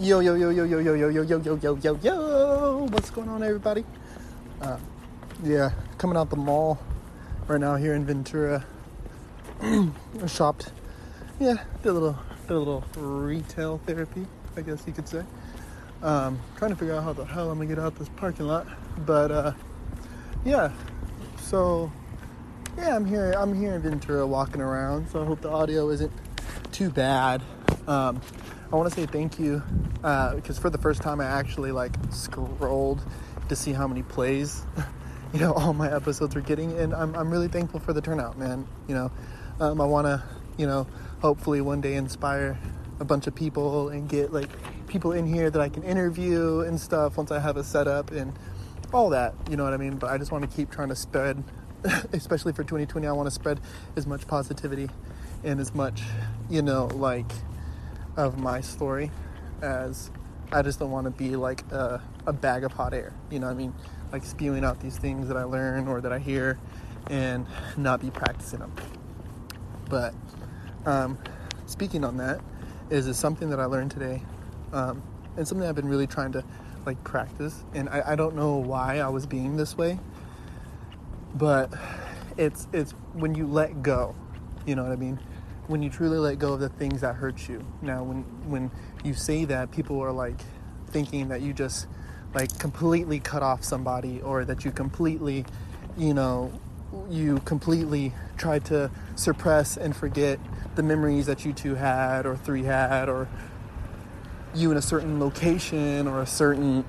Yo, yo, yo, yo, yo, yo, yo, yo, yo, yo, yo, yo, yo. What's going on, everybody? Uh, yeah, coming out the mall right now here in Ventura. Shopped. Yeah, did a little, did a little retail therapy, I guess you could say. Um, trying to figure out how the hell I'm gonna get out this parking lot, but uh, yeah. So yeah, I'm here. I'm here in Ventura, walking around. So I hope the audio isn't too bad. Um, I want to say thank you uh, because for the first time I actually like scrolled to see how many plays, you know, all my episodes are getting, and I'm I'm really thankful for the turnout, man. You know, um, I want to, you know, hopefully one day inspire a bunch of people and get like people in here that I can interview and stuff once I have a setup and all that. You know what I mean? But I just want to keep trying to spread, especially for 2020. I want to spread as much positivity and as much, you know, like of my story as I just don't want to be like a, a bag of hot air. You know I mean? Like spewing out these things that I learn or that I hear and not be practicing them. But um, speaking on that, is is something that I learned today, um, and something I've been really trying to like practice. And I, I don't know why I was being this way, but it's it's when you let go. You know what I mean? When you truly let go of the things that hurt you. Now, when when you say that, people are like thinking that you just like completely cut off somebody or that you completely, you know, you completely tried to suppress and forget the memories that you two had or three had or you in a certain location or a certain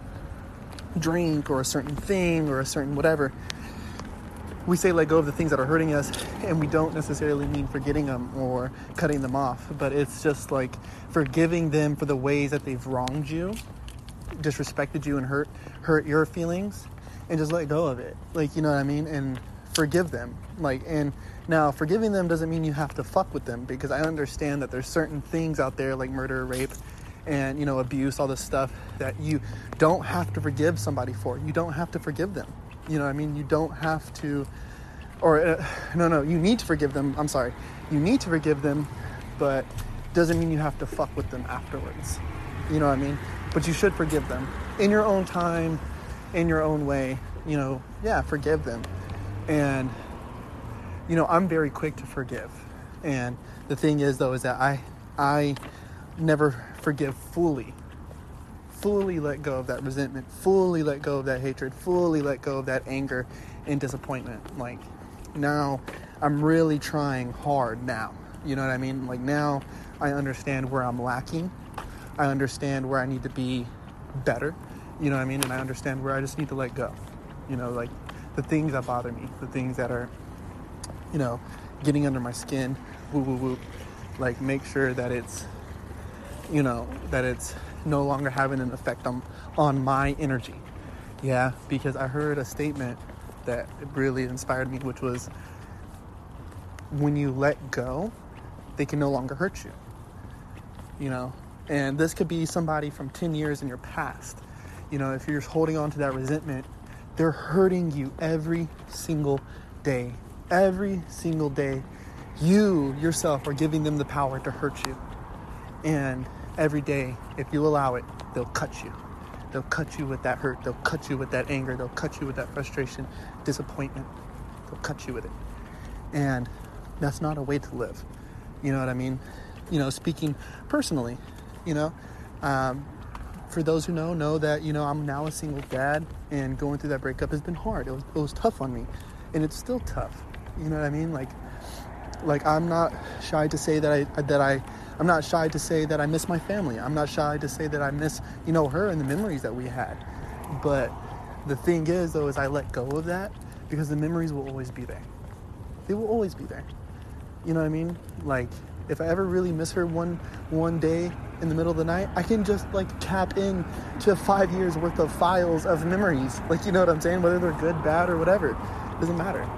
drink or a certain thing or a certain whatever we say let go of the things that are hurting us and we don't necessarily mean forgetting them or cutting them off but it's just like forgiving them for the ways that they've wronged you disrespected you and hurt hurt your feelings and just let go of it. Like you know what i mean? And forgive them. Like and now forgiving them doesn't mean you have to fuck with them because i understand that there's certain things out there like murder rape and you know abuse all this stuff that you don't have to forgive somebody for. You don't have to forgive them you know, I mean, you don't have to, or uh, no, no, you need to forgive them. I'm sorry, you need to forgive them, but doesn't mean you have to fuck with them afterwards. You know what I mean? But you should forgive them in your own time, in your own way. You know, yeah, forgive them. And you know, I'm very quick to forgive. And the thing is, though, is that I, I never forgive fully fully let go of that resentment, fully let go of that hatred, fully let go of that anger and disappointment. Like now I'm really trying hard now. You know what I mean? Like now I understand where I'm lacking. I understand where I need to be better. You know what I mean? And I understand where I just need to let go. You know, like the things that bother me, the things that are, you know, getting under my skin, woo woo woo. Like make sure that it's, you know, that it's no longer having an effect on, on my energy. Yeah, because I heard a statement that really inspired me, which was when you let go, they can no longer hurt you. You know, and this could be somebody from 10 years in your past. You know, if you're holding on to that resentment, they're hurting you every single day. Every single day, you yourself are giving them the power to hurt you. And every day, if you allow it, they'll cut you. They'll cut you with that hurt. They'll cut you with that anger. They'll cut you with that frustration, disappointment. They'll cut you with it. And that's not a way to live. You know what I mean? You know, speaking personally, you know, um, for those who know, know that, you know, I'm now a single dad and going through that breakup has been hard. It was, it was tough on me and it's still tough. You know what I mean? Like, like I'm not shy to say that I, that I, I'm not shy to say that I miss my family. I'm not shy to say that I miss, you know, her and the memories that we had. But the thing is, though, is I let go of that because the memories will always be there. They will always be there. You know what I mean? Like, if I ever really miss her one one day in the middle of the night, I can just like tap in to five years worth of files of memories. Like, you know what I'm saying? Whether they're good, bad, or whatever, doesn't matter.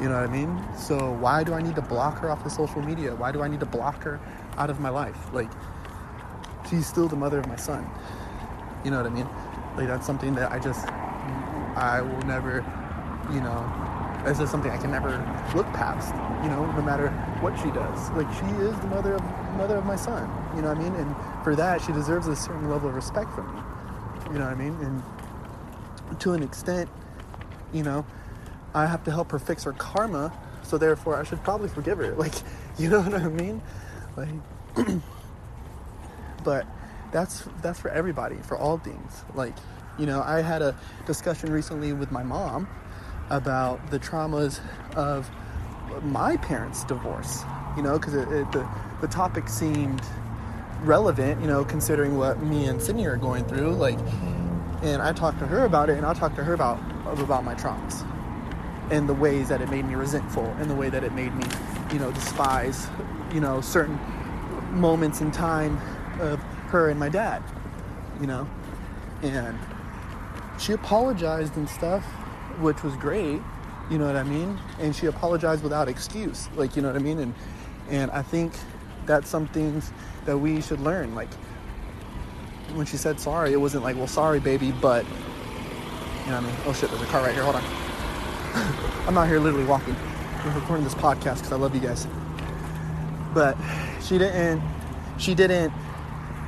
You know what I mean? So why do I need to block her off of social media? Why do I need to block her out of my life? Like, she's still the mother of my son. You know what I mean? Like that's something that I just I will never, you know, That's just something I can never look past, you know, no matter what she does. Like she is the mother of mother of my son, you know what I mean? And for that, she deserves a certain level of respect from me, you know what I mean? And to an extent, you know, I have to help her fix her karma, so therefore I should probably forgive her. Like, you know what I mean? Like, but that's that's for everybody, for all things. Like, you know, I had a discussion recently with my mom about the traumas of my parents' divorce. You know, because the the topic seemed relevant. You know, considering what me and Sydney are going through. Like, and I talked to her about it, and I talked to her about about my traumas and the ways that it made me resentful, and the way that it made me, you know, despise, you know, certain moments in time of her and my dad. You know, and she apologized and stuff, which was great. You know what I mean? And she apologized without excuse. Like, you know what I mean? And and I think that's some things that we should learn. Like when she said sorry, it wasn't like, well, sorry, baby, but you know what I mean? Oh shit, there's a car right here. Hold on. I'm out here literally walking. Recording this podcast because I love you guys. But she didn't. She didn't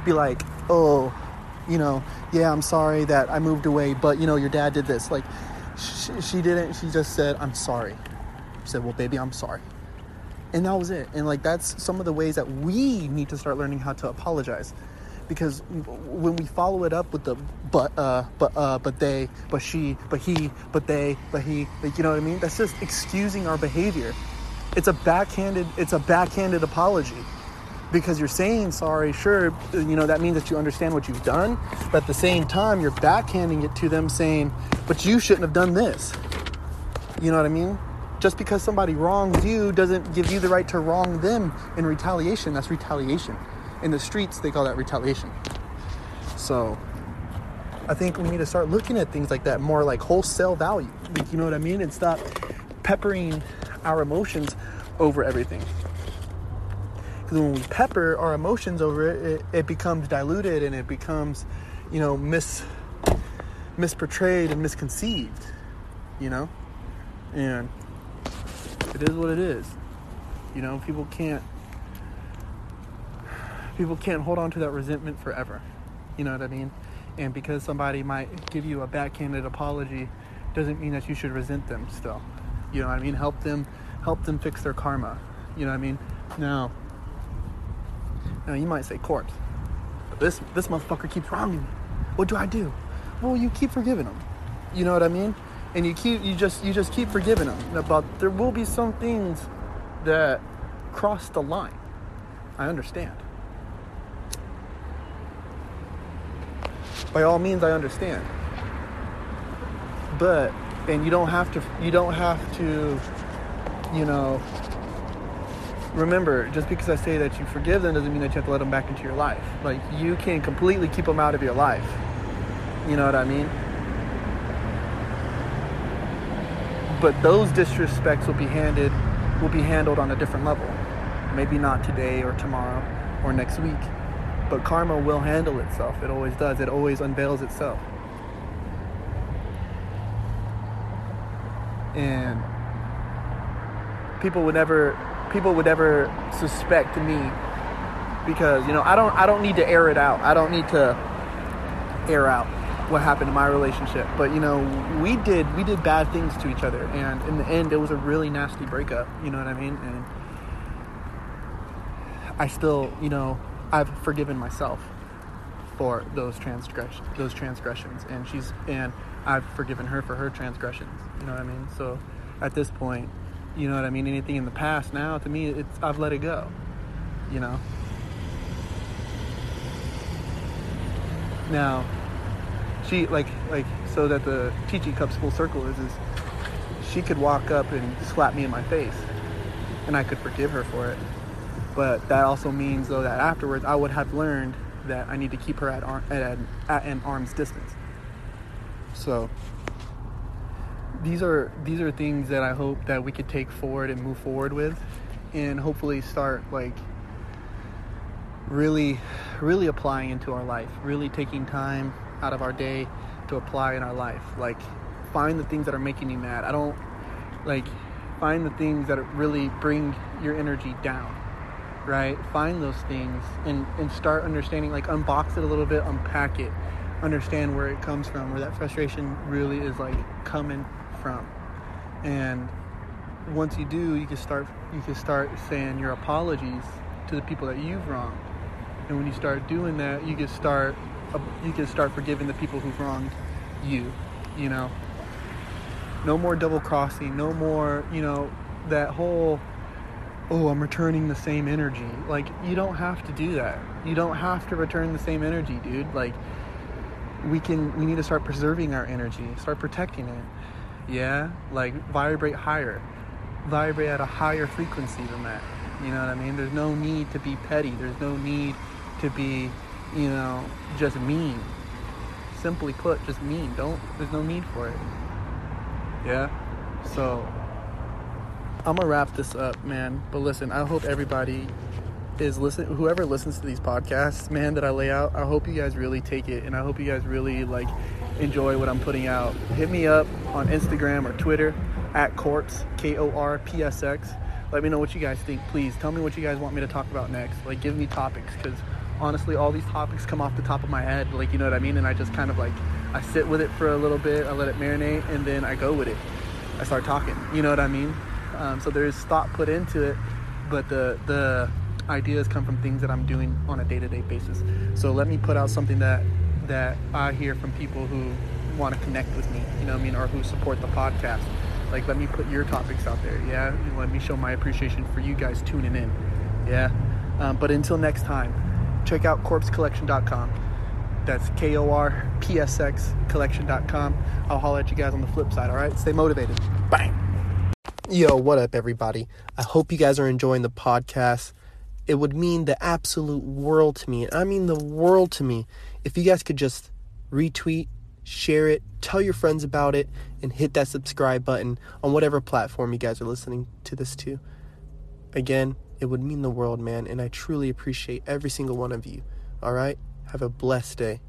be like, oh, you know, yeah, I'm sorry that I moved away, but you know, your dad did this. Like, she, she didn't. She just said, I'm sorry. She said, well, baby, I'm sorry. And that was it. And like, that's some of the ways that we need to start learning how to apologize. Because when we follow it up with the but, uh, but, uh, but they, but she, but he, but they, but he, like, you know what I mean? That's just excusing our behavior. It's a backhanded, it's a backhanded apology because you're saying sorry, sure, you know, that means that you understand what you've done. But at the same time, you're backhanding it to them saying, but you shouldn't have done this. You know what I mean? Just because somebody wrongs you doesn't give you the right to wrong them in retaliation. That's retaliation. In the streets, they call that retaliation. So I think we need to start looking at things like that more like wholesale value. Like, you know what I mean? And stop peppering our emotions over everything. Because when we pepper our emotions over it, it, it becomes diluted and it becomes, you know, mis misportrayed and misconceived, you know? And it is what it is. You know, people can't people can't hold on to that resentment forever. You know what I mean? And because somebody might give you a backhanded apology doesn't mean that you should resent them still. You know what I mean? Help them help them fix their karma. You know what I mean? Now, now you might say Korps, but this this motherfucker keeps wronging me. What do I do? Well, you keep forgiving him. You know what I mean? And you keep you just you just keep forgiving him. But there will be some things that cross the line. I understand. By all means, I understand. But and you don't have to you don't have to you know remember, just because I say that you forgive them doesn't mean that you have to let them back into your life. Like, you can completely keep them out of your life. You know what I mean? But those disrespects will be handed will be handled on a different level. Maybe not today or tomorrow or next week. But karma will handle itself. It always does. It always unveils itself. And people would never people would ever suspect me because you know I don't I don't need to air it out. I don't need to air out what happened in my relationship. But you know, we did we did bad things to each other and in the end it was a really nasty breakup, you know what I mean? And I still, you know, I've forgiven myself for those transgressions those transgressions and she's and I've forgiven her for her transgressions, you know what I mean? So at this point, you know what I mean? Anything in the past now, to me, it's I've let it go. You know. Now, she like like so that the teaching cups full circle is is she could walk up and slap me in my face, and I could forgive her for it. But that also means though that afterwards I would have learned that I need to keep her at ar- at, at an arm's distance. So these are these are things that I hope that we could take forward and move forward with, and hopefully start like really, really applying into our life. Really taking time out of our day to apply in our life. Like find the things that are making you mad. I don't like find the things that really bring your energy down right find those things and and start understanding like unbox it a little bit unpack it understand where it comes from where that frustration really is like coming from. And once you do you can start you can start saying your apologies to the people that you've wronged. And when you start doing that you can start uh, you can start forgiving the people who've wronged you you know? No more double crossing no more you know that whole oh i'm returning the same energy. Like you don't have to do that. You don't have to return the same energy dude. Like we can we need to start preserving our energy start protecting it. Yeah? Like vibrate higher. Vibrate at a higher frequency than that. You know what i mean? There's no need to be petty. There's no need to be you know just mean. Simply put just mean. Don't there's no need for it. Yeah? So i'm gonna wrap this up man. But listen i hope everybody is listen whoever listens to these podcasts man that i lay out i hope you guys really take it and i hope you guys really like enjoy what i'm putting out. Hit me up on instagram or twitter at Korpsx k-o-r-p-s-x let me know what you guys think please. Tell me what you guys want me to talk about next. Like give me topics because honestly all these topics come off the top of my head like you know what i mean? And i just kind of like i sit with it for a little bit i let it marinate and then i go with it. I start talking you know what i mean um, so there's thought put into it but the the ideas come from things that I'm doing on a day-to-day basis. So let me put out something that that I hear from people who want to connect with me, you know I mean, or who support the podcast. Like let me put your topics out there, yeah. Let me show my appreciation for you guys tuning in, yeah. Um, but until next time, check out korpsxcollection.com. That's K O R P S X collection.com. I'll holler at you guys on the flip side, all right? Stay motivated. Bang. Yo, what up, everybody? I hope you guys are enjoying the podcast it would mean the absolute world to me. and I mean, the world to me if you guys could just retweet, share it, tell your friends about it, and hit that subscribe button on whatever platform you guys are listening to this to. Again, it would mean the world, man, and I truly appreciate every single one of you. All right? Have a blessed day.